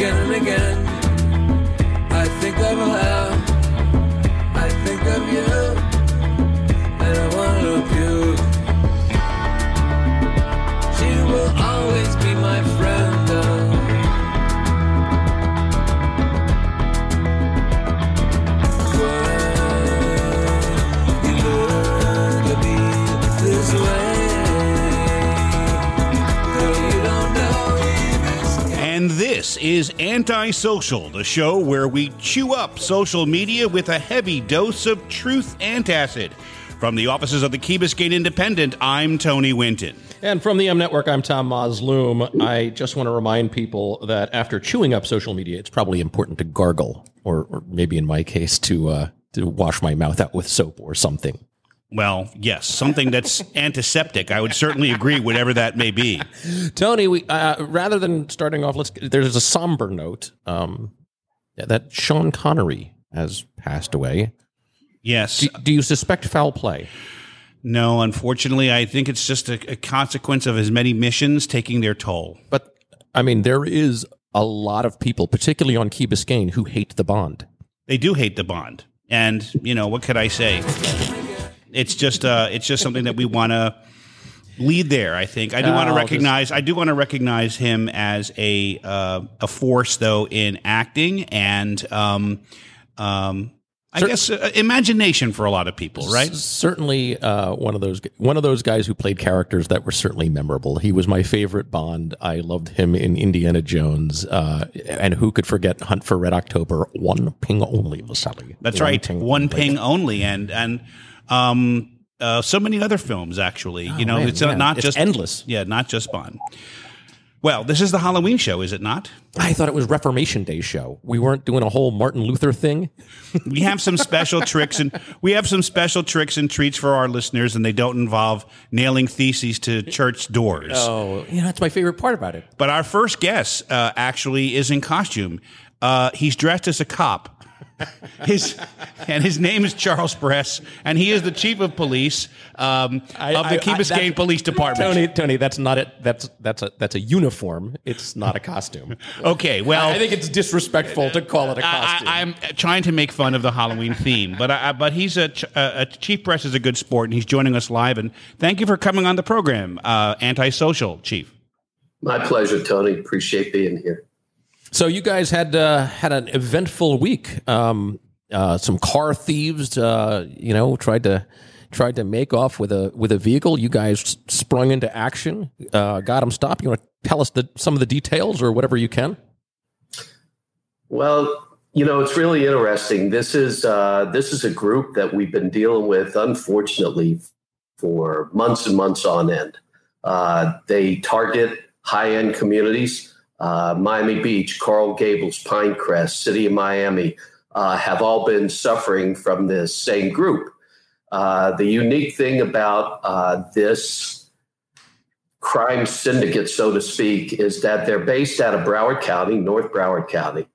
again and again. I think of her, I think of you, and I wanna puke. She is Antisocial, the show where we chew up social media with a heavy dose of truth antacid. From the offices of the Key Biscayne Independent, I'm Tony Winton. And from the M Network, I'm Tom Mosloom. I just want to remind people that after chewing up social media, it's probably important to gargle, or, or maybe in my case, to uh, to wash my mouth out with soap or something. Well, yes, something that's antiseptic. I would certainly agree, whatever that may be. Tony, we uh, rather than starting off, let's. There's a somber note um, that Sean Connery has passed away. Yes. Do, do you suspect foul play? No, unfortunately, I think it's just a, a consequence of his many missions taking their toll. But I mean, there is a lot of people, particularly on Key Biscayne, who hate the Bond. They do hate the Bond, and you know what could I say? It's just uh, it's just something that we want to lead there. I think I do want to recognize I do want to recognize him as a uh, a force though in acting and um, um, I guess uh, imagination for a lot of people, right? S- certainly uh, one of those one of those guys who played characters that were certainly memorable. He was my favorite Bond. I loved him in Indiana Jones, uh, and who could forget Hunt for Red October? One ping only, Vasily. That's One right, ping one only. ping only, and and um, uh, so many other films actually. you know, Oh, man, it's not yeah. not It's just endless. Yeah, not just Bond. Well, this is the Halloween show, is it not? I thought it was Reformation Day show. We weren't doing a whole Martin Luther thing. We have some special tricks and we have some special tricks and treats for our listeners, and they don't involve nailing theses to church doors. Oh, you know that's my favorite part about it. But our first guest uh, actually is in costume. Uh, he's dressed as a cop. His and his name is Charles Press, and he is the chief of police um, of the Key Biscayne that's- Police Department. Tony, Tony, that's not it. That's that's a that's a uniform. It's not a costume. Okay, well, I think it's disrespectful to call it a costume. I, am trying to make fun of the Halloween theme, but I, I- but he's a, ch- a, a chief press is a good sport, and he's joining us live. And thank you for coming on the program, uh, antisocial chief. My pleasure, Tony. Appreciate being here. So you guys had uh, had an eventful week. Um, uh, some car thieves, uh, you know, tried to tried to make off with a with a vehicle. You guys sprung into action, uh, got them stopped. You want to tell us the, some of the details or whatever you can? Well, you know, it's really interesting. This is uh, this is a group that we've been dealing with, unfortunately, for months and months on end. Uh, they target high end communities. Uh, Miami Beach, Coral Gables, Pinecrest, City of Miami uh, have all been suffering from this same group. Uh, the unique thing about uh, this crime syndicate, so to speak, is that they're based out of Broward County, North Broward County.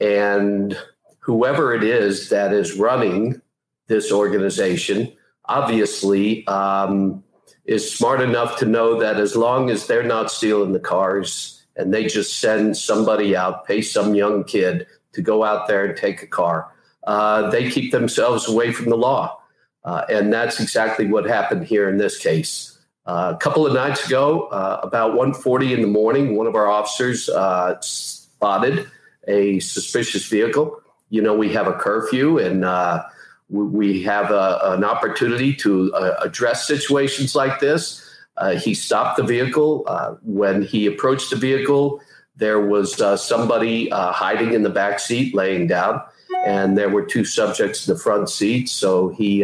And whoever it is that is running this organization obviously um, is smart enough to know that as long as they're not stealing the cars and they just send somebody out, pay some young kid to go out there and take a car, uh, they keep themselves away from the law. Uh, and that's exactly what happened here in this case. Uh, a couple of nights ago, uh, about 1.40 in the morning, one of our officers uh, spotted a suspicious vehicle. You know, we have a curfew and uh, we, have a, an opportunity to address situations like this. Uh, he stopped the vehicle. Uh, when he approached the vehicle, there was uh, somebody hiding in the back seat, laying down, and there were two subjects in the front seat. So he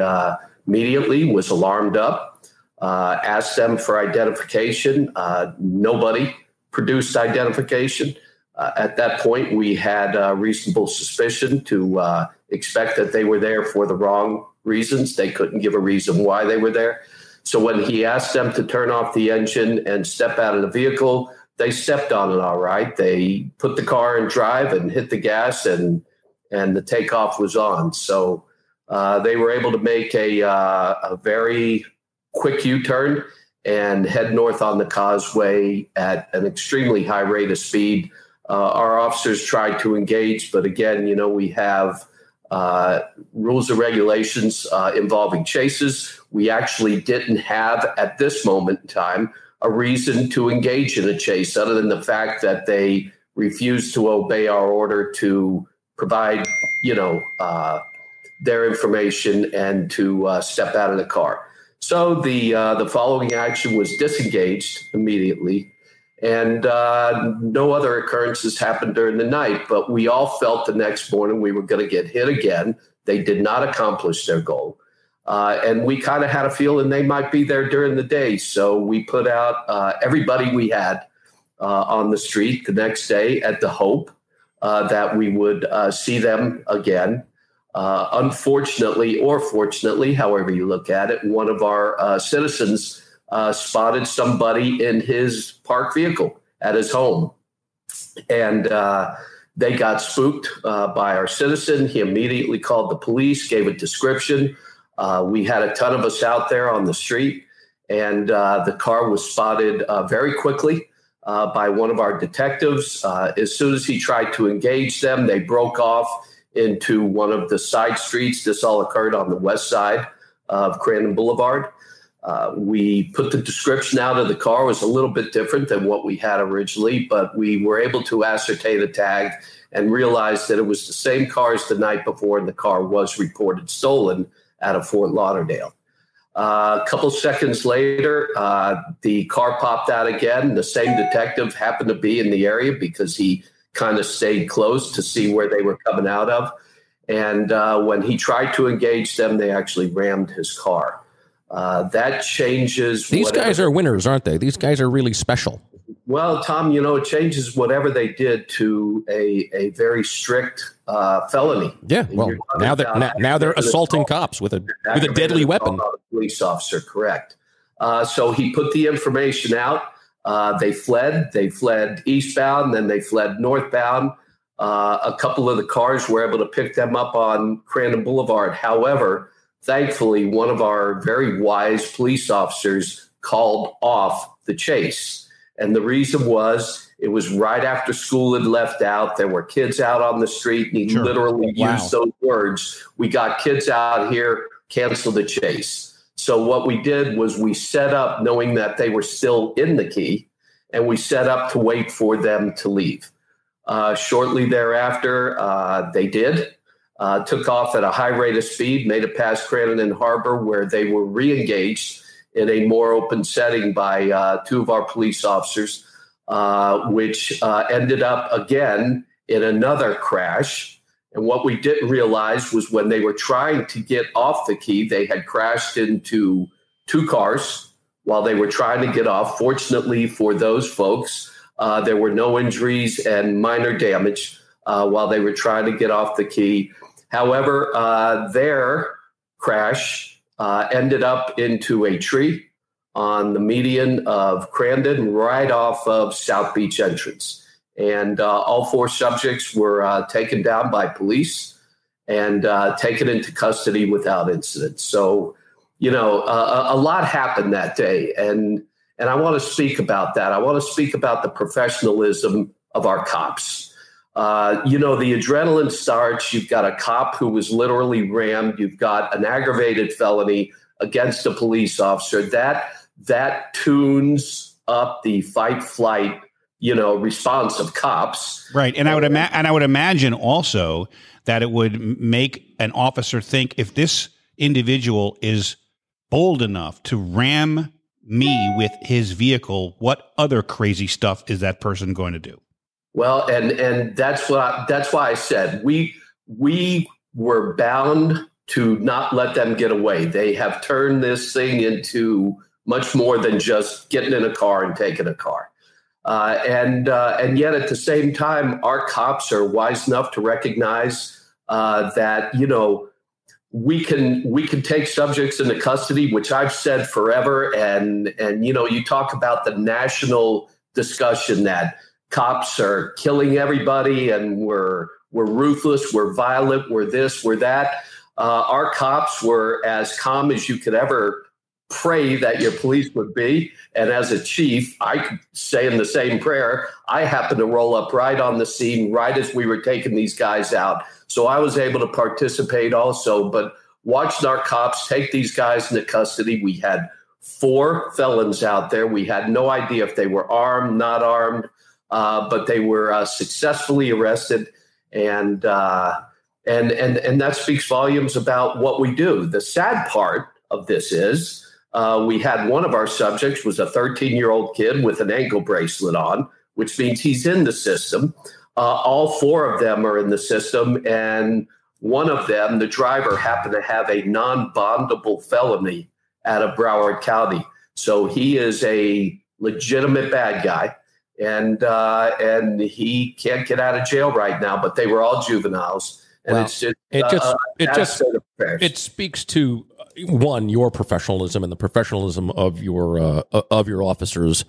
immediately was alarmed up, asked them for identification. Nobody produced identification. Uh, at that point, we had uh, reasonable suspicion to uh, expect that they were there for the wrong reasons. They couldn't give a reason why they were there. So when he asked them to turn off the engine and step out of the vehicle, they stepped on it all right. They put the car in drive and hit the gas, and and the takeoff was on. So uh, they were able to make a uh, a very quick U turn and head north on the causeway at an extremely high rate of speed. Uh, our officers tried to engage, but again, you know, we have uh, rules and regulations uh, involving chases. We actually didn't have at this moment in time a reason to engage in a chase other than the fact that they refused to obey our order to provide, you know, uh, their information and to uh, step out of the car. So the uh, the following action was disengaged immediately, and uh, no other occurrences happened during the night. But we all felt the next morning we were going to get hit again. They did not accomplish their goal. Uh, and we kind of had a feeling they might be there during the day. So we put out uh, everybody we had uh, on the street the next day at the hope uh, that we would uh, see them again. Unfortunately, or fortunately, however you look at it, one of our citizens spotted somebody in his parked vehicle at his home. And they got spooked by our citizen. He immediately called the police, gave a description. Uh, we had a ton of us out there on the street, and uh, the car was spotted uh, very quickly uh, by one of our detectives. Uh, as soon as he tried to engage them, they broke off into one of the side streets. This all occurred on the west side of Crandon Boulevard. Uh, we put the description out of the car it was a little bit different than what we had originally, but we were able to ascertain the tag and realize that it was the same car as the night before, and the car was reported stolen out of Fort Lauderdale. Uh, a couple seconds later, uh, the car popped out again. The same detective happened to be in the area because he kind of stayed close to see where they were coming out of. And uh, when he tried to engage them, they actually rammed his car. Uh, that changes. These guys are winners, aren't they? These guys are really special. Well, Tom, you know, it changes whatever they did to a, a very strict uh, felony. Yeah, well, now they're now, now, they're assaulting cops with a with a deadly weapon. A police officer, correct? Uh, so he put the information out. Uh, they fled. They fled eastbound, then they fled northbound. Uh, a couple of the cars were able to pick them up on Crandon Boulevard. However, thankfully, one of our very wise police officers called off the chase and the reason was it was right after school had left out. There were kids out on the street, and he sure. literally wow. used those words. We got kids out here, cancel the chase. So what we did was we set up knowing that they were still in the key, and we set up to wait for them to leave. Uh, shortly thereafter, uh, they did. Uh, took off at a high rate of speed, made it past Crandon Harbor, where they were re-engaged in a more open setting by uh, two of our police officers, uh, which uh, ended up again in another crash. And what we didn't realize was when they were trying to get off the key, they had crashed into two cars while they were trying to get off. Fortunately for those folks, uh, there were no injuries and minor damage uh, while they were trying to get off the key. However, uh, their crash uh, ended up into a tree on the median of Crandon, right off of South Beach entrance. And uh, all four subjects were uh, taken down by police and uh, taken into custody without incident. So, you know, a lot happened that day, and and I want to speak about that. I want to speak about the professionalism of our cops. Uh, you know, the adrenaline starts. You've got a cop who was literally rammed. You've got an aggravated felony against a police officer. That that tunes up the fight flight, you know, response of cops. Right, and I would ima- and I would imagine also that it would make an officer think if this individual is bold enough to ram me with his vehicle, what other crazy stuff is that person going to do? Well, and and that's what that's why I said we we were bound to not let them get away. They have turned this thing into much more than just getting in a car and taking a car. Uh, and uh, and yet at the same time, our cops are wise enough to recognize uh, that you know we can we can take subjects into custody, which I've said forever. And and you know you talk about the national discussion that cops are killing everybody and we're we're ruthless, we're violent, we're this, we're that. Uh, our cops were as calm as you could ever pray that your police would be. And as a chief, I could say in the same prayer, I happened to roll up right on the scene right as we were taking these guys out. So I was able to participate also, but watching our cops take these guys into custody. We had four felons out there. We had no idea if they were armed, not armed, uh, but they were uh, successfully arrested. And, uh, and, and, and that speaks volumes about what we do. The sad part of this is uh, we had one of our subjects was a 13 year old kid with an ankle bracelet on, which means he's in the system. Uh, all four of them are in the system, and one of them, the driver, happened to have a non-bondable felony out of Broward County. So he is a legitimate bad guy, and uh, and he can't get out of jail right now. But they were all juveniles, and Well, it's just it just- uh, it just- it speaks to uh, one your professionalism and the professionalism of your uh, of your officers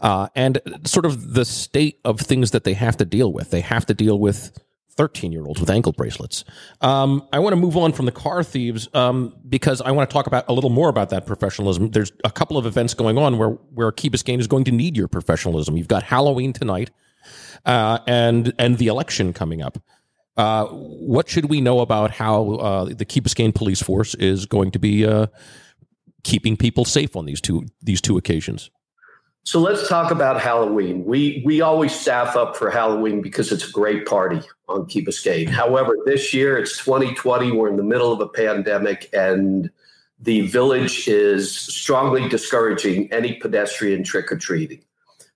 uh, and sort of the state of things that they have to deal with they have to deal with 13 year olds with ankle bracelets. Um, i want to move on from the car thieves um, because i want to talk about a little more about that professionalism. There's a couple of events going on where where key biscayne is going to need your professionalism. You've got halloween tonight uh, and and the election coming up. Uh, what should we know about how uh, the Key Biscayne police force is going to be uh, keeping people safe on these two these two occasions? So let's talk about Halloween. We we always staff up for Halloween because it's a great party on Key Biscayne. However, this year it's 2020. We're in the middle of a pandemic, and the village is strongly discouraging any pedestrian trick or treating.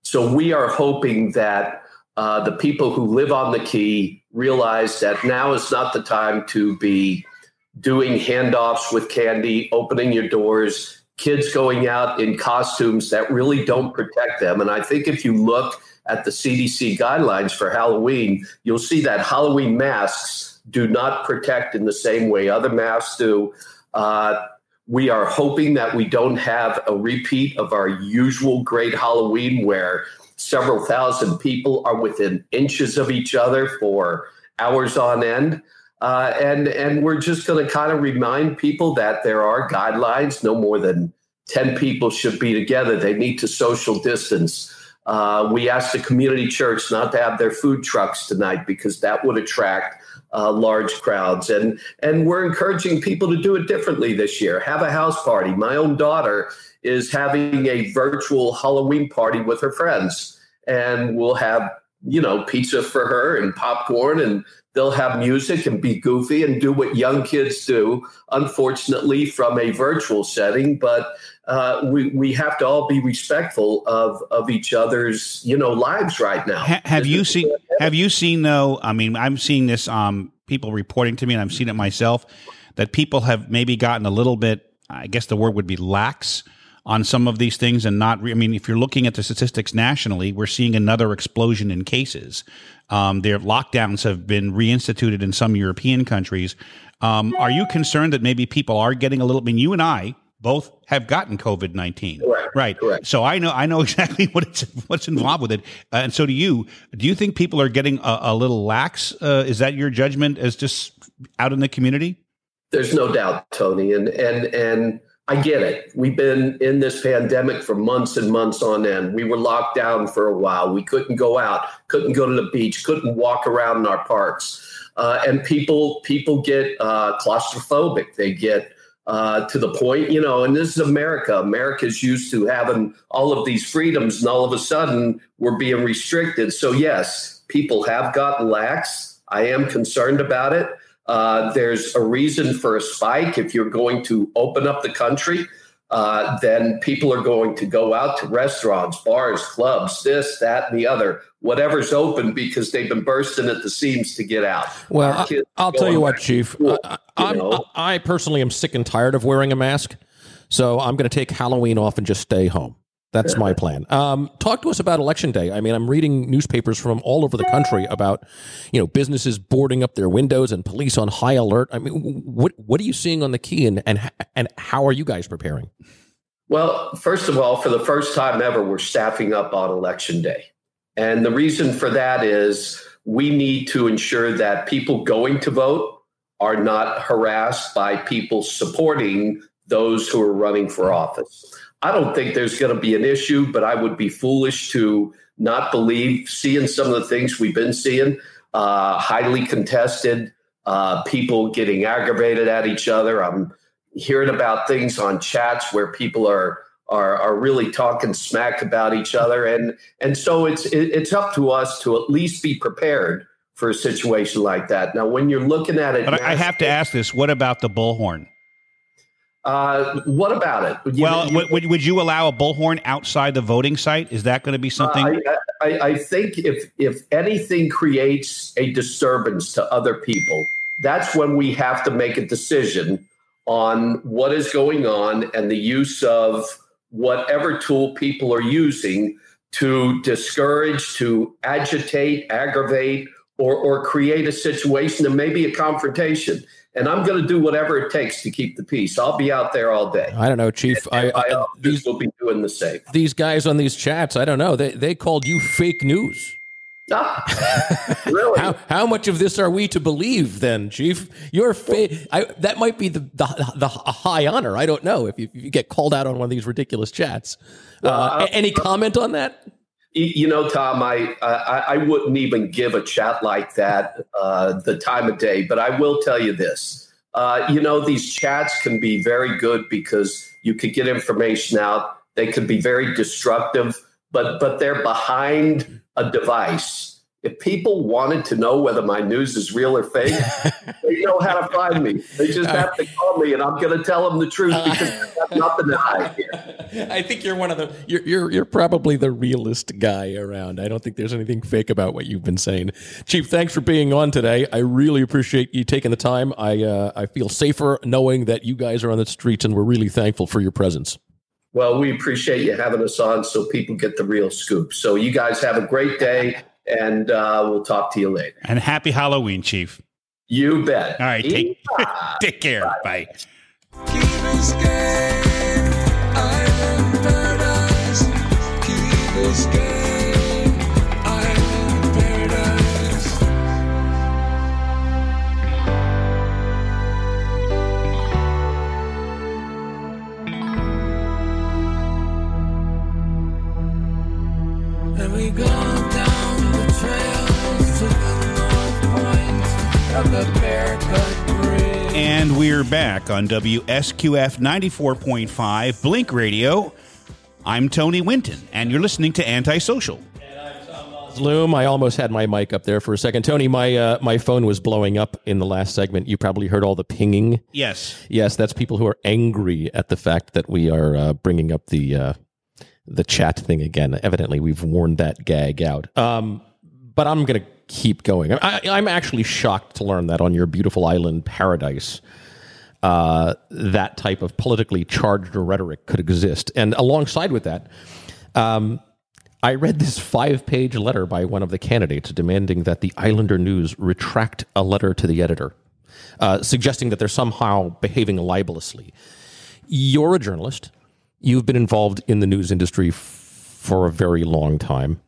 So we are hoping that uh, the people who live on the key realize that now is not the time to be doing handoffs with candy, opening your doors, kids going out in costumes that really don't protect them. And I think if you look at the CDC guidelines for Halloween, you'll see that Halloween masks do not protect in the same way other masks do. Uh, we are hoping that we don't have a repeat of our usual great Halloween where several thousand people are within inches of each other for hours on end. Uh, and and we're just going to kind of remind people that there are guidelines. No more than ten people should be together. They need to social distance. Uh, we asked the community church not to have their food trucks tonight because that would attract uh, large crowds. And and we're encouraging people to do it differently this year. Have a house party. My own daughter is having a virtual Halloween party with her friends, and we'll have you know pizza for her and popcorn and they'll have music and be goofy and do what young kids do unfortunately from a virtual setting but uh, we, we have to all be respectful of, of each other's you know lives right now Ha- have you seen? Have you seen though? I mean, I'm seeing this. Um, people reporting to me, and I've seen it myself. That people have maybe gotten a little bit. I guess the word would be lax on some of these things, and not. Re- I mean, if you're looking at the statistics nationally, we're seeing another explosion in cases. Um, their lockdowns have been reinstituted in some European countries. Um, are you concerned that maybe people are getting a little? I mean, you and I both have gotten COVID nineteen, right? Correct. So I know I know exactly what it's what's involved with it, uh, and so do you. Do you think people are getting a, a little lax? Uh, is that your judgment as just out in the community? There's no doubt, Tony, and and and I get it. We've been in this pandemic for months and months on end. We were locked down for a while. We couldn't go out, couldn't go to the beach, couldn't walk around in our parks, uh, and people people get uh, claustrophobic. They get uh, to the point, you know, and this is America. America's used to having all of these freedoms, and all of a sudden we're being restricted. So yes, people have gotten lax. I am concerned about it. Uh, there's a reason for a spike. If you're going to open up the country, uh, then people are going to go out to restaurants, bars, clubs, this, that, and the other, whatever's open because they've been bursting at the seams to get out. Well, I, kids I'll tell you what, Chief. school, I, you? I personally am sick and tired of wearing a mask, so I'm going to take Halloween off and just stay home. That's my plan. Um, talk to us about election day. I mean, I'm reading newspapers from all over the country about, you know, businesses boarding up their windows and police on high alert. I mean, what what are you seeing on the key, and and and how are you guys preparing? Well, first of all, for the first time ever, we're staffing up on election day. And the reason for that is we need to ensure that people going to vote are not harassed by people supporting those who are running for office. I don't think there's going to be an issue, but I would be foolish to not believe, seeing some of the things we've been seeing, uh, highly contested, uh, people getting aggravated at each other. I'm hearing about things on chats where people are are, are really talking smack about each other, and and so it's it, it's up to us to at least be prepared for a situation like that. Now, when you're looking at it, But I I have to ask this: What about the bullhorn? Uh, what about it? You- Well, you- would, would, you allow a bullhorn outside the voting site? Is that going to be something? I, I, I think if if anything creates a disturbance to other people, that's when we have to make a decision on what is going on and the use of whatever tool people are using to discourage, to agitate, aggravate, or or create a situation and maybe a confrontation. And I'm going to do whatever it takes to keep the peace. I'll be out there all day. I don't know, Chief. I, My I, officers these will be doing the same. these guys on these chats, I don't know. They they called you fake news. Ah, really? How how much of this are we to believe then, Chief? You're fa- I, that might be the, the the high honor. I don't know if you, if you get called out on one of these ridiculous chats. Uh, any comment on that? You know, Tom, I, I I wouldn't even give a chat like that uh, the time of day, but I will tell you this. Uh, you know, these chats can be very good because you could get information out. They could be very destructive, but but they're behind a device. If people wanted to know whether my news is real or fake, they know how to find me. They just have to call me, and I'm going to tell them the truth because I have nothing to hide here. I think you're one of the you're, you're you're probably the realist guy around. I don't think there's anything fake about what you've been saying, Chief. Thanks for being on today. I really appreciate you taking the time. I uh, I feel safer knowing that you guys are on the streets, and we're really thankful for your presence. Well, we appreciate you having us on so people get the real scoop. So you guys have a great day, and uh, we'll talk to you later. and happy Halloween, Chief. You bet. All right, take, take care. Bye. Key And we're back on WSQF 94.5 Blink Radio. I'm Tony Winton, and you're listening to Antisocial. Loom, I almost had my mic up there for a second. Tony, my uh, my phone was blowing up in the last segment. You probably heard all the pinging. Yes. Yes, that's people who are angry at the fact that we are uh, bringing up the uh, the chat thing again. Evidently, we've worn that gag out. Um, but I'm going to keep going. I, I'm actually shocked to learn that on your beautiful island paradise, uh, that type of politically charged rhetoric could exist. And alongside with that, um, I read this five page letter by one of the candidates demanding that the Islander News retract a letter to the editor, uh, suggesting that they're somehow behaving libelously. You're a journalist. You've been involved in the news industry f- for a very long time.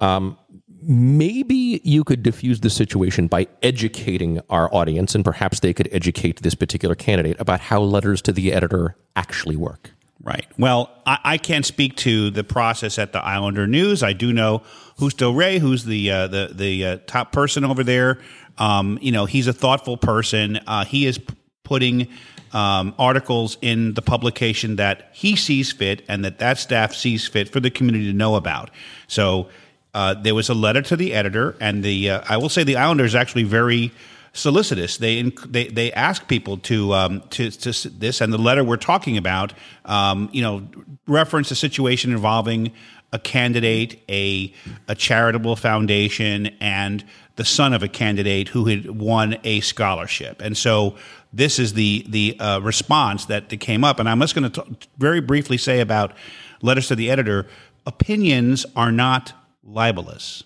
Um, maybe you could diffuse the situation by educating our audience, and perhaps they could educate this particular candidate about how letters to the editor actually work. Right. Well, I, I can't speak to the process at the Islander News. I do know Justo Rey, who's the uh, the the uh, top person over there. Um, you know, he's a thoughtful person. Uh, he is p- putting um, articles in the publication that he sees fit and that that staff sees fit for the community to know about. So uh, there was a letter to the editor, and the uh, I will say the Islander is actually very solicitous. They they they ask people to um, to to this, and the letter we're talking about, um, you know, reference a situation involving a candidate, a a charitable foundation, and the son of a candidate who had won a scholarship, and so. This is the the uh, response that came up, and I'm just going to very briefly say about letters to the editor. Opinions are not libelous.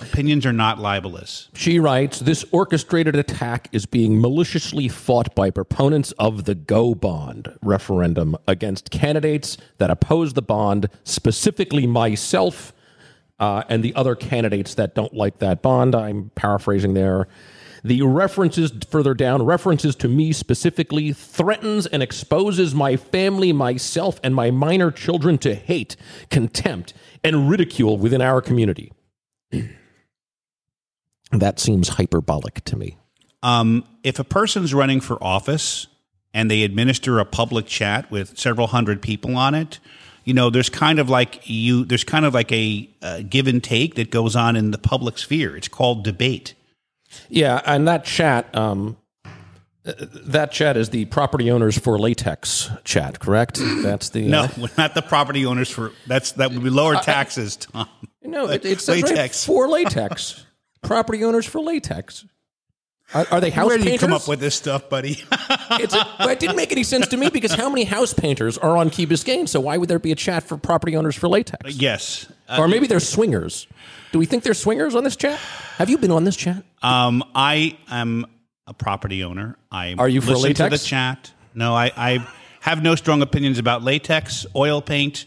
Opinions are not libelous. She writes This orchestrated attack is being maliciously fought by proponents of the Go Bond referendum against candidates that oppose the bond, specifically myself uh, and the other candidates that don't like that bond. I'm paraphrasing there. The references further down, references to me specifically, threatens and exposes my family, myself, and my minor children to hate, contempt, and ridicule within our community. that seems hyperbolic to me. Um, if a person's running for office and they administer a public chat with several hundred people on it, you know, there's kind of like you, there's kind of like a, a give and take that goes on in the public sphere. It's called debate. Yeah, and that chat, um, that chat is the property owners for latex chat, correct? That's the No, uh, we're not the property owners for that's that would be lower taxes, Tom. no, it, it says right Latex. for latex. property owners for latex. Are, are they house Where do you painters? come up with this stuff, buddy? It's a, it didn't make any sense to me because how many house painters are on Key Biscayne? So why would there be a chat for property owners for latex? yes. Uh, or maybe they're swingers. Do we think they're swingers on this chat? Have you been on this chat? Um, I am a property owner. I Are you for listen to latex? the chat. No, I, I have no strong opinions about latex, oil paint.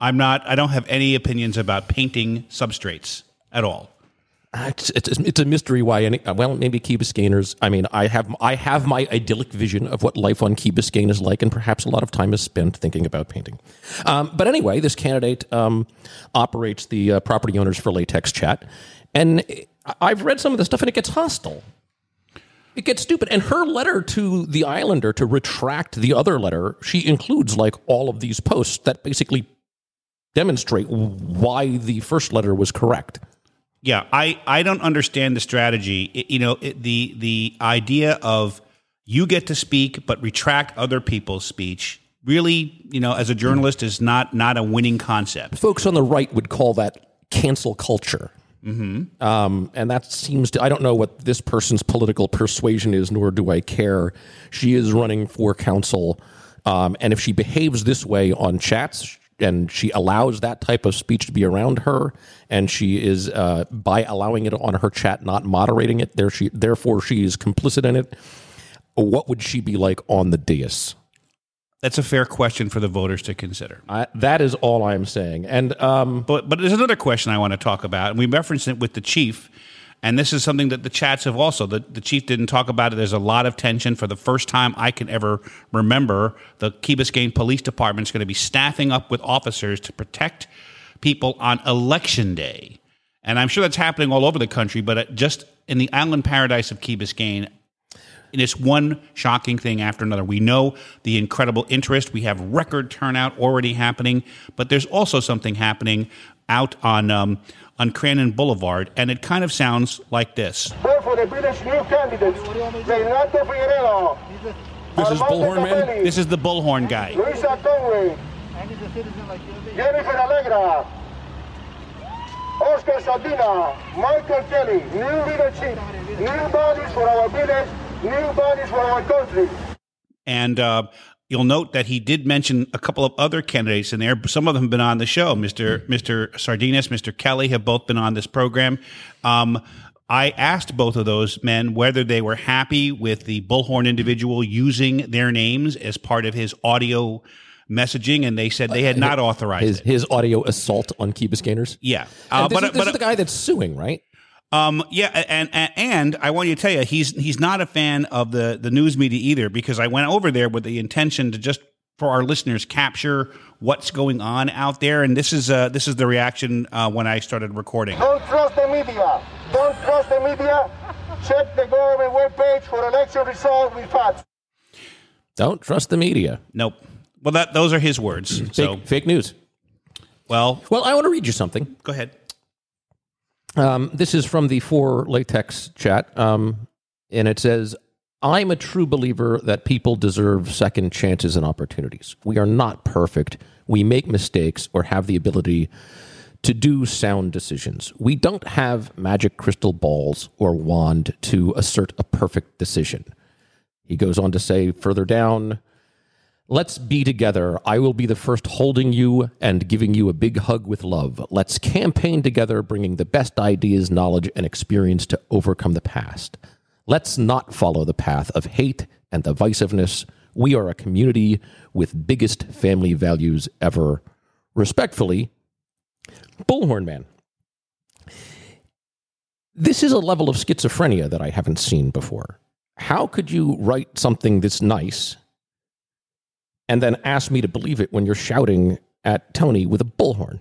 I'm not. I don't have any opinions about painting substrates at all. Uh, It's, it's, it's a mystery why any. uh, Well, maybe Key Biscayneers. I mean, I have I have my idyllic vision of what life on Key Biscayne is like, and perhaps a lot of time is spent thinking about painting. Um, but anyway, this candidate um, operates the uh, property owners for latex chat, and I've read some of the stuff, and it gets hostile. It gets stupid. And her letter to the Islander to retract the other letter, she includes like all of these posts that basically demonstrate why the first letter was correct. Yeah, I, I don't understand the strategy. It- you know, it, the the idea of you get to speak but retract other people's speech really, you know, as a journalist is not not a winning concept. folks on the right would call that cancel culture. Mm-hmm. Um, and that seems to, I don't know what this person's political persuasion is, nor do I care. She is running for council. Um, and if she behaves this way on chats and she allows that type of speech to be around her, and she is, uh, by allowing it on her chat, not moderating it, there she, therefore she is complicit in it, what would she be like on the dais? That's a fair question for the voters to consider. I, that is all I'm saying. And um, But but there's another question I want to talk about, and we referenced it with the chief. And this is something that the chats have also. The, the chief didn't talk about it. There's a lot of tension. For the first time I can ever remember, the Key Biscayne Police Department is going to be staffing up with officers to protect people on election day. And I'm sure that's happening all over the country, but just in the island paradise of Key Biscayne, and it's one shocking thing after another. We know the incredible interest. We have record turnout already happening, but there's also something happening out on um, on Crandon Boulevard, and it kind of sounds like this. Vote for the British new candidates, Renato Figueredo, This is Bullhorn Man? This is the Bullhorn guy. Luisa Conway, Jennifer Allegra, Oscar Sardinas, Michael Kelly, new leadership, new bodies for our village, new bodies for our country. And uh, you'll note that he did mention a couple of other candidates in there. Some of them have been on the show. Mr. Mr. Sardinas, Mr. Kelly have both been on this program. Um, I asked both of those men whether they were happy with the Bullhorn individual using their names as part of his audio messaging, and they said they had not authorized his, it. his audio assault on Key Biscayneers. Yeah, uh, this but is, this but is the guy that's suing, right? Um, yeah, and, and and I want you to tell you, he's he's not a fan of the the news media either because I went over there with the intention to just for our listeners capture what's going on out there, and this is uh this is the reaction uh, when I started recording. Don't trust the media. Don't trust the media. Check the government webpage for election results with facts. Don't trust the media. Nope. Well, that those are his words. Fake, So, fake news. well, Well, I want to read you something. go ahead. Um, this is from the four latex chat, um, and it says, "I'm a true believer that people deserve second chances and opportunities. We are not perfect. We make mistakes or have the ability to do sound decisions. We don't have magic crystal balls or wand to assert a perfect decision." He goes on to say further down. Let's be together. I will be the first holding you and giving you a big hug with love. Let's campaign together, bringing the best ideas, knowledge, and experience to overcome the past. Let's not follow the path of hate and divisiveness. We are a community with biggest family values ever. Respectfully, Bullhorn Man. this is a level of schizophrenia that I haven't seen before. How could you write something this nice and then ask me to believe it when you're shouting at Tony with a bullhorn?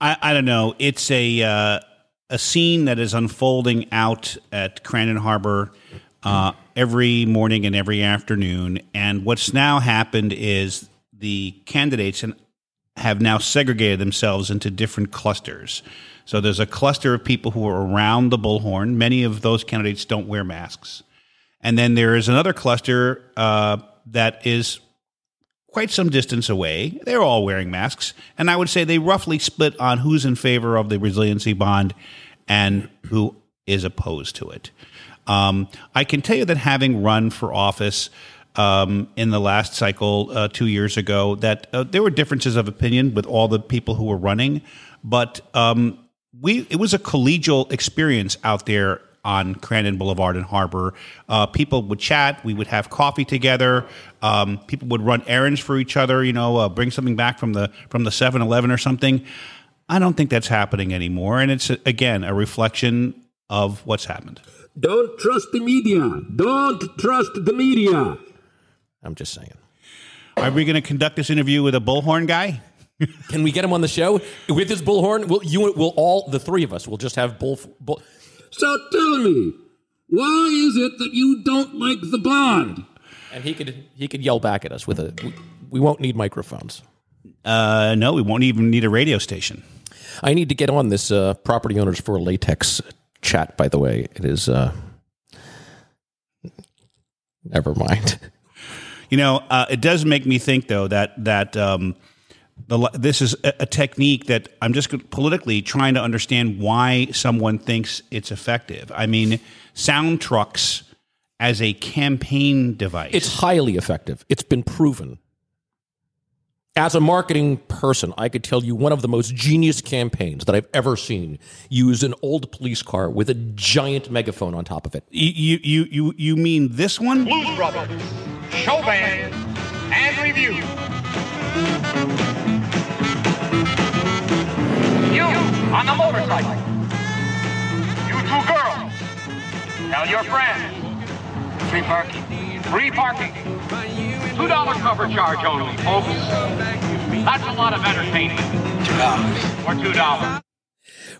I, I don't know. It's a uh, a scene that is unfolding out at Crandon Harbor uh, every morning and every afternoon. And what's now happened is the candidates and have now segregated themselves into different clusters. So there's a cluster of people who are around the bullhorn. Many of those candidates don't wear masks. And then there is another cluster uh, that is quite some distance away. They're all wearing masks. And I would say they roughly split on who's in favor of the resiliency bond and who is opposed to it. Um, I can tell you that having run for office um, in the last cycle uh, two years ago, that uh, there were differences of opinion with all the people who were running, but um, we it was a collegial experience out there on Crandon Boulevard and Harbor. Uh, people would chat. We would have coffee together. Um, people would run errands for each other. You know, uh, bring something back from the from the Seven Eleven or something. I don't think that's happening anymore, and it's again a reflection of what's happened. Don't trust the media. Don't trust the media. I'm just saying. Are we going to conduct this interview with a bullhorn guy? Can we get him on the show with his bullhorn? We'll, you will all the three of us will just have bull. bull So tell me, why is it that you don't like the bond? and he could he could yell back at us with a. We, we won't need microphones. Uh, no, we won't even need a radio station. I need to get on this uh, property owners for latex chat. By the way, it is. Uh, never mind. You know, uh, it does make me think though that that um, the this is a, a technique that I'm just politically trying to understand why someone thinks it's effective. I mean, sound trucks as a campaign device. It's highly effective. It's been proven. As a marketing person, I could tell you one of the most genius campaigns that I've ever seen used an old police car with a giant megaphone on top of it. you you you you mean this one? Blues Brothers, show band, and revue. You on the motorcycle. You two girls. Tell your friends. Free parking. Free parking. Two dollar cover charge only, folks. That's a lot of entertainment. Two dollars. Or two dollars.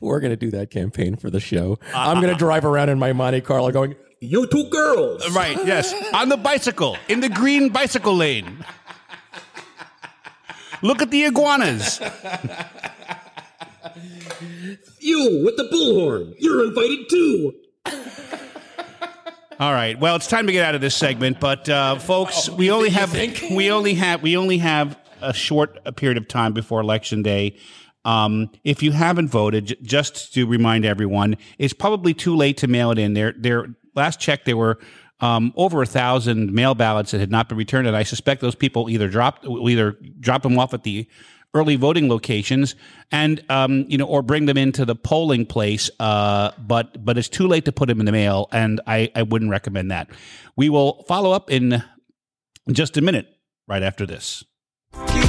We're going to do that campaign for the show. Uh, I'm going to uh, drive around in my Monte Carlo going, You two girls. Right. Yes. On the bicycle in the green bicycle lane. Look at the iguanas. You with the bullhorn. You're invited too. All right. Well, it's time to get out of this segment, but uh, folks, we only have we only have we only have a short period of time before election day. Um, if you haven't voted, j- just to remind everyone, it's probably too late to mail it in. There, there. Last check, there were um, over a thousand mail ballots that had not been returned, and I suspect those people either dropped, either dropped them off at the early voting locations, and um, you know, or bring them into the polling place. Uh, but but it's too late to put them in the mail, and I, I wouldn't recommend that. We will follow up in just a minute, right after this. Keep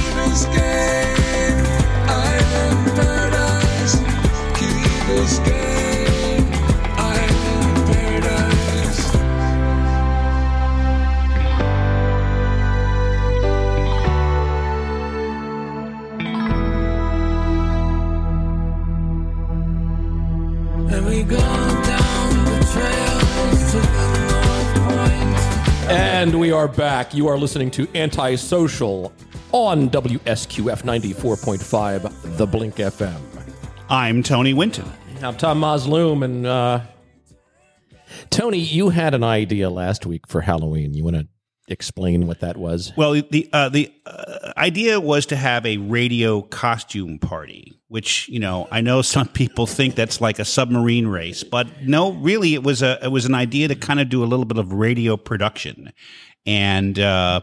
And we go down the trails to the North Point. And we are back. You are listening to Antisocial on WSQF 94.5, The Blink FM. I'm Tony Winton. I'm Tom Masloom, and uh, Tony, you had an idea last week for Halloween. You want to explain what that was? Well, the uh, the uh, idea was to have a radio costume party, which you know I know some people think that's like a submarine race, but no, really it was a it was an idea to kind of do a little bit of radio production, and uh,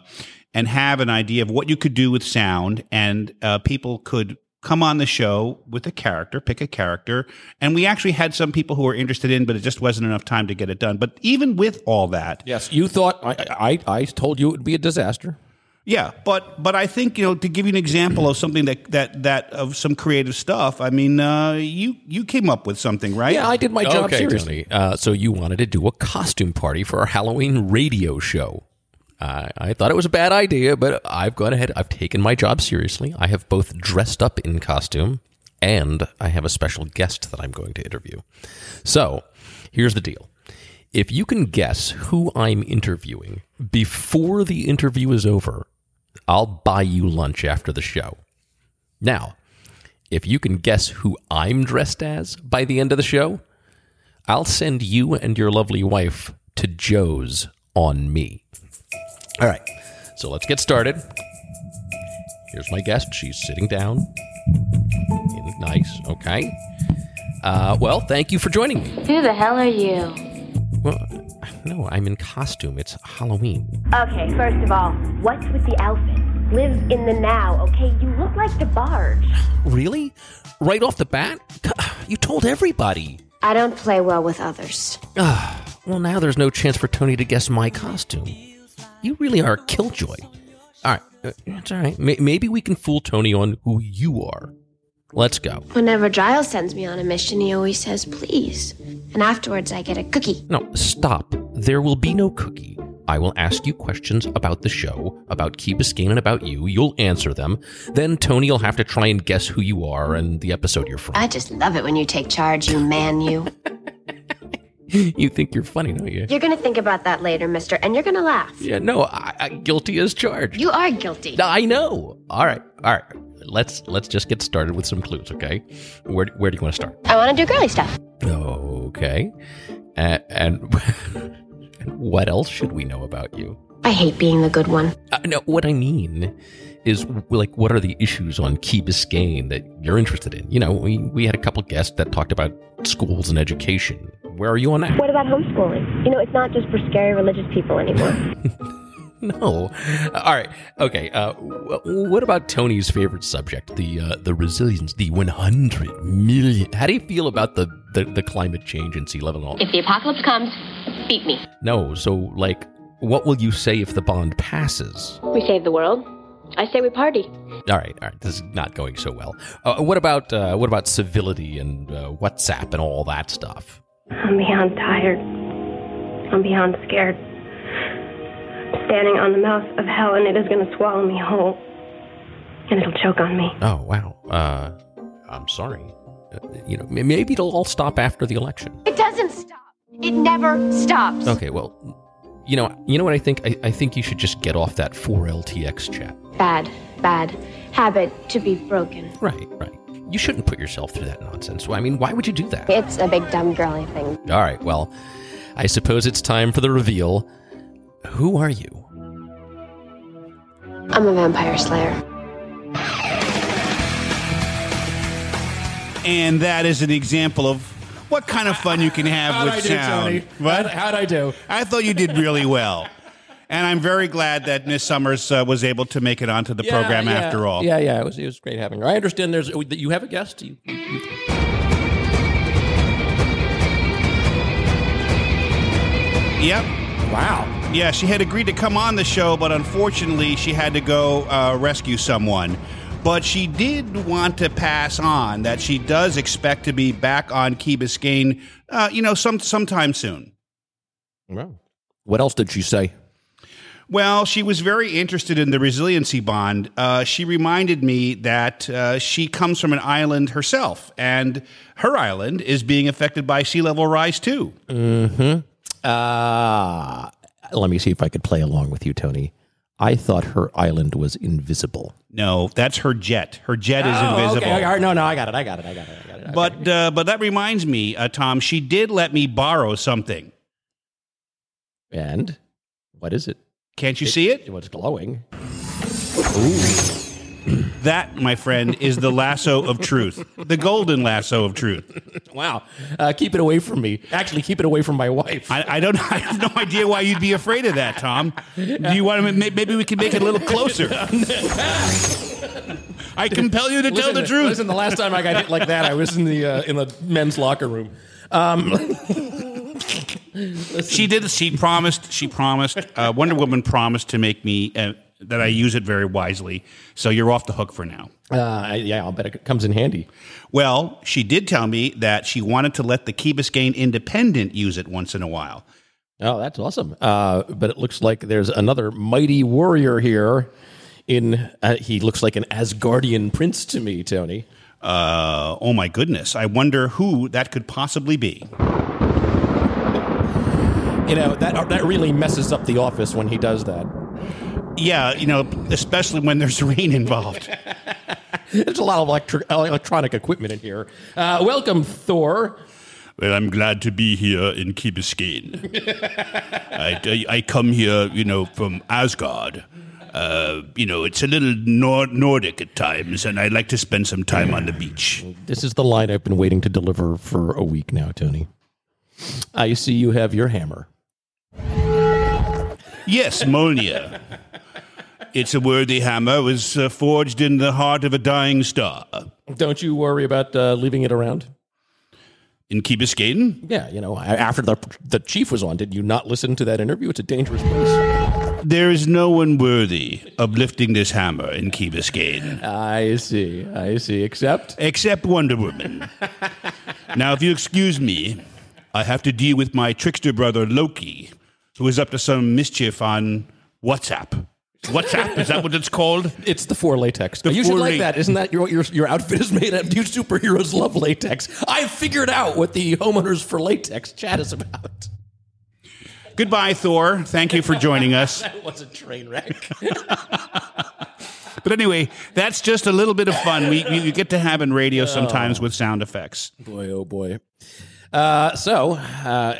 and have an idea of what you could do with sound, and uh, people could come on the show with a character, pick a character, and we actually had some people who were interested in, but it just wasn't enough time to get it done. But even with all that, Yes, you thought I, I, I told you it would be a disaster. Yeah, but but I think you know to give you an example of something that that that of some creative stuff. I mean, uh, you you came up with something, right? Yeah, I did my job okay, seriously. Uh, so you wanted to do a costume party for our Halloween radio show. Uh, I thought it was a bad idea, but I've gone ahead. I've taken my job seriously. I have both dressed up in costume and I have a special guest that I'm going to interview. So here's the deal. If you can guess who I'm interviewing before the interview is over, I'll buy you lunch after the show. Now, if you can guess who I'm dressed as by the end of the show, I'll send you and your lovely wife to Joe's on me. All right, so let's get started. Here's my guest. She's sitting down. Nice. Okay. Uh, well, thank you for joining me. Who the hell are you? Well, no, I'm in costume. It's Halloween. Okay, first of all, what's with the outfit? Live in the now, okay? You look like DeBarge. Really? Right off the bat? You told everybody. I don't play well with others. Ah, well, now there's no chance for Tony to guess my costume. You really are a killjoy. All right, uh, it's all right. Maybe we can fool Tony on who you are. Let's go. Whenever Giles sends me on a mission, he always says, please. And afterwards, I get a cookie. No, stop. There will be no cookie. I will ask you questions about the show, about Key Biscayne and about you. You'll answer them. Then Tony will have to try and guess who you are and the episode you're from. I just love it when you take charge, you man, you. you think you're funny, don't you? You're gonna think about that later, mister, and you're gonna laugh. Yeah, no, I, I, guilty as charged. You are guilty. I know. All right, all right. Let's let's just get started with some clues, okay? Where where do you want to start? I wanna do girly stuff. Okay. Uh, and what else should we know about you? I hate being the good one. Uh, no, what I mean is like, what are the issues on Key Biscayne that you're interested in? You know, we, we had a couple guests that talked about schools and education. Where are you on that? What about homeschooling? You know, it's not just for scary religious people anymore. no. All right. Okay. Uh, what about Tony's favorite subject, the uh, the resilience, the 100 million? How do you feel about the, the, the climate change and sea level and all? if the apocalypse comes, beat me. No. So, like, what will you say if the bond passes? We save the world. I say we party. All right, all right. This is not going so well. Uh, what about uh, what about civility and uh, WhatsApp and all that stuff? I'm beyond tired. I'm beyond scared. Standing on the mouth of hell, and it is going to swallow me whole. And it'll choke on me. Oh wow. Uh, I'm sorry. Uh, you know, maybe it'll all stop after the election. It doesn't stop. It never stops. Okay. Well, you know, you know what I think. I, I think you should just get off that 4LTX chat. Bad, bad habit to be broken. Right, right. You shouldn't put yourself through that nonsense. I mean, why would you do that? It's a big dumb girly thing. All right. Well, I suppose it's time for the reveal. Who are you? I'm a vampire slayer. And that is an example of what kind of fun you can have How'd with I do, sound. Tony? What? How'd, how'd I do? I thought you did really well. And I'm very glad that Miss Summers uh, was able to make it onto the program yeah, after all. Yeah, yeah, it was, it was great having her. I understand there's that you have a guest. You, you- Yep. wow. Yeah, she had agreed to come on the show, but unfortunately, she had to go uh, rescue someone. But she did want to pass on that she does expect to be back on Key Biscayne, uh, you know, some sometime soon. Wow. What else did she say? Well, she was very interested in the resiliency bond. Uh, she reminded me that uh, she comes from an island herself, and her island is being affected by sea level rise too. Uh, let me see if I could play along with you, Tony. I thought her island was invisible. No, that's her jet. Her jet is Oh, invisible. Okay, all right, no, no, I got it. I got it. I got it. I got it. But uh, but that reminds me, uh, Tom. She did let me borrow something. and what is it? Can't you see it? It was glowing. That, my friend, is the lasso of truth, the golden lasso of truth. Wow. Uh, keep it away from me. Actually, keep it away from my wife. I, I don't. I have no idea why you'd be afraid of that, Tom. Do you want to? Maybe we can make it a little closer. I compel you to tell the truth. Listen, the last time I got hit like that, I was in the uh, in the men's locker room. Um, She did. She promised. She promised. Uh, Wonder Woman promised to make me uh, that I use it very wisely. So you're off the hook for now. Uh, yeah, I'll bet it comes in handy. Well, she did tell me that she wanted to let the Key Biscayne Independent use it once in a while. Oh, that's awesome. Uh, but it looks like there's another mighty warrior here. In uh, he looks like an Asgardian prince to me, Tony. Uh, oh my goodness! I wonder who that could possibly be. You know that that really messes up the office when he does that. Yeah, you know, especially when there's rain involved. There's a lot of electri- electronic equipment in here. Uh, welcome, Thor. Well, I'm glad to be here in Key Biscayne. I, I, I come here, you know, from Asgard. Uh, you know, it's a little Nor- Nordic at times, and I like to spend some time on the beach. This is the line I've been waiting to deliver for a week now, Tony. I see you have your hammer. Yes, Mjolnir. It's a worthy hammer, was uh, forged in the heart of a dying star. Don't you worry about uh, leaving it around? In Key Biscayne? Yeah, you know, after the the chief was on, did you not listen to that interview? It's a dangerous place. There is no one worthy of lifting this hammer in Key Biscayne. I see, I see. Except, Except Wonder Woman. now, if you excuse me, I have to deal with my trickster brother Loki, who is up to some mischief on WhatsApp. WhatsApp, is that what it's called? it's the four latex. The you should like that. Isn't that your, your your outfit is made of? You superheroes love latex. I figured out what the homeowners for latex chat is about. Goodbye, Thor. Thank you for joining us. That was a train wreck. But anyway, that's just a little bit of fun we, we get to have in radio sometimes with sound effects. boy, oh boy. Uh, so, uh,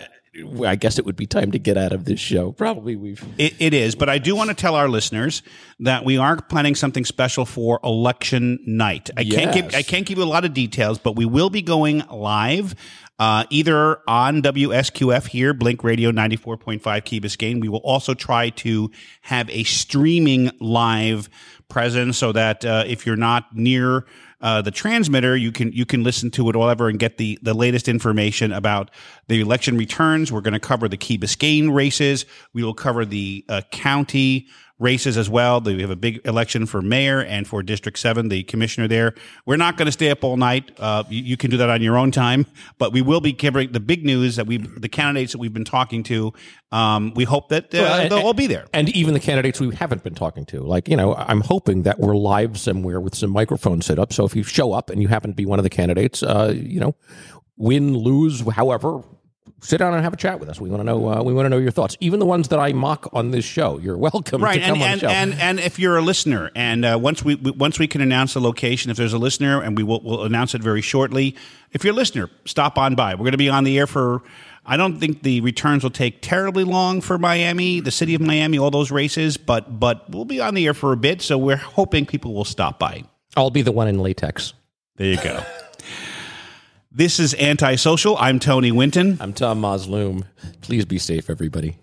I guess it would be time to get out of this show. Probably we've. It, it is, but I do want to tell our listeners that we are planning something special for election night. I can't give I can't give you a lot of details, but we will be going live. Uh, either on WSQF here, Blink Radio 94.5 Key Biscayne. We will also try to have a streaming live presence so that uh, if you're not near uh, the transmitter, you can you can listen to it whatever and get the the latest information about the election returns. We're going to cover the Key Biscayne races. We will cover the uh, county races as well. We have a big election for mayor and for District Seven, the commissioner there. We're not going to stay up all night. Uh, you, you can do that on your own time, but we will be covering the big news that we the candidates that we've been talking to. Um, we hope that uh, Well, they'll all be there. And even the candidates we haven't been talking to. Like, you know, I'm hoping that we're live somewhere with some microphones set up. So if you show up and you happen to be one of the candidates, uh, you know, win, lose, however, sit down and have a chat with us. We want to know. Uh, we want to know your thoughts. Even the ones that I mock on this show, you're welcome right to come and, on and, the show. and and if you're a listener and uh, once we we- once we can announce the location if there's a listener and we will we'll announce it very shortly if you're a listener stop on by we're going to be on the air for I don't think the returns will take terribly long for Miami, the city of Miami, all those races, but but we'll be on the air for a bit, so we're hoping people will stop by. I'll be the one in latex. There you go. this is Antisocial. I'm Tony Winton. I'm Tom Masloom. Please be safe, everybody.